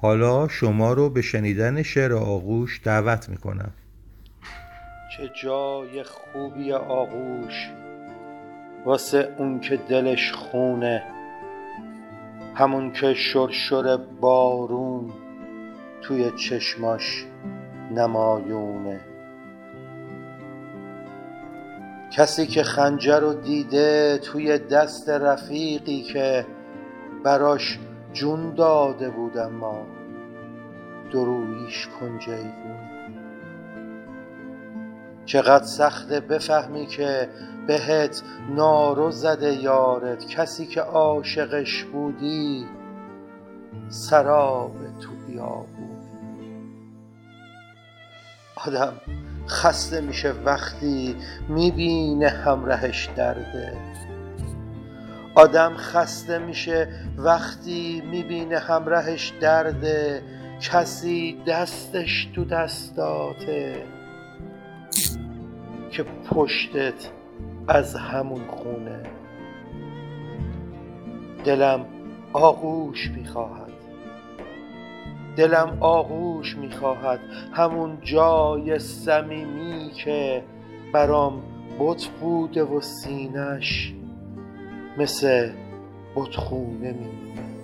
حالا شما رو به شنیدن شعر آغوش دعوت می‌کنم. چه جای خوبی آغوش. واسه اون که دلش خونه. همون که شرشر بارون توی چشماش نمایونه. کسی که خنجر رو دیده توی دست رفیقی که براش جون داده بود اما درویش کن جیبون چقدر سخته بفهمی که بهت نارو زده یارت. کسی که عاشقش بودی سراب تو بیابون. آدم خسته میشه وقتی می‌بینه همرهش درده. آدم خسته میشه وقتی می‌بینه همرهش درده کسی دستش تو دستاته که پشتت از همون خونه. دلم آغوش می‌خواهد. دلم آغوش می‌خواهد. همون جای صمیمی که برام بت بوده و سینش مثل بتخونه میمونه.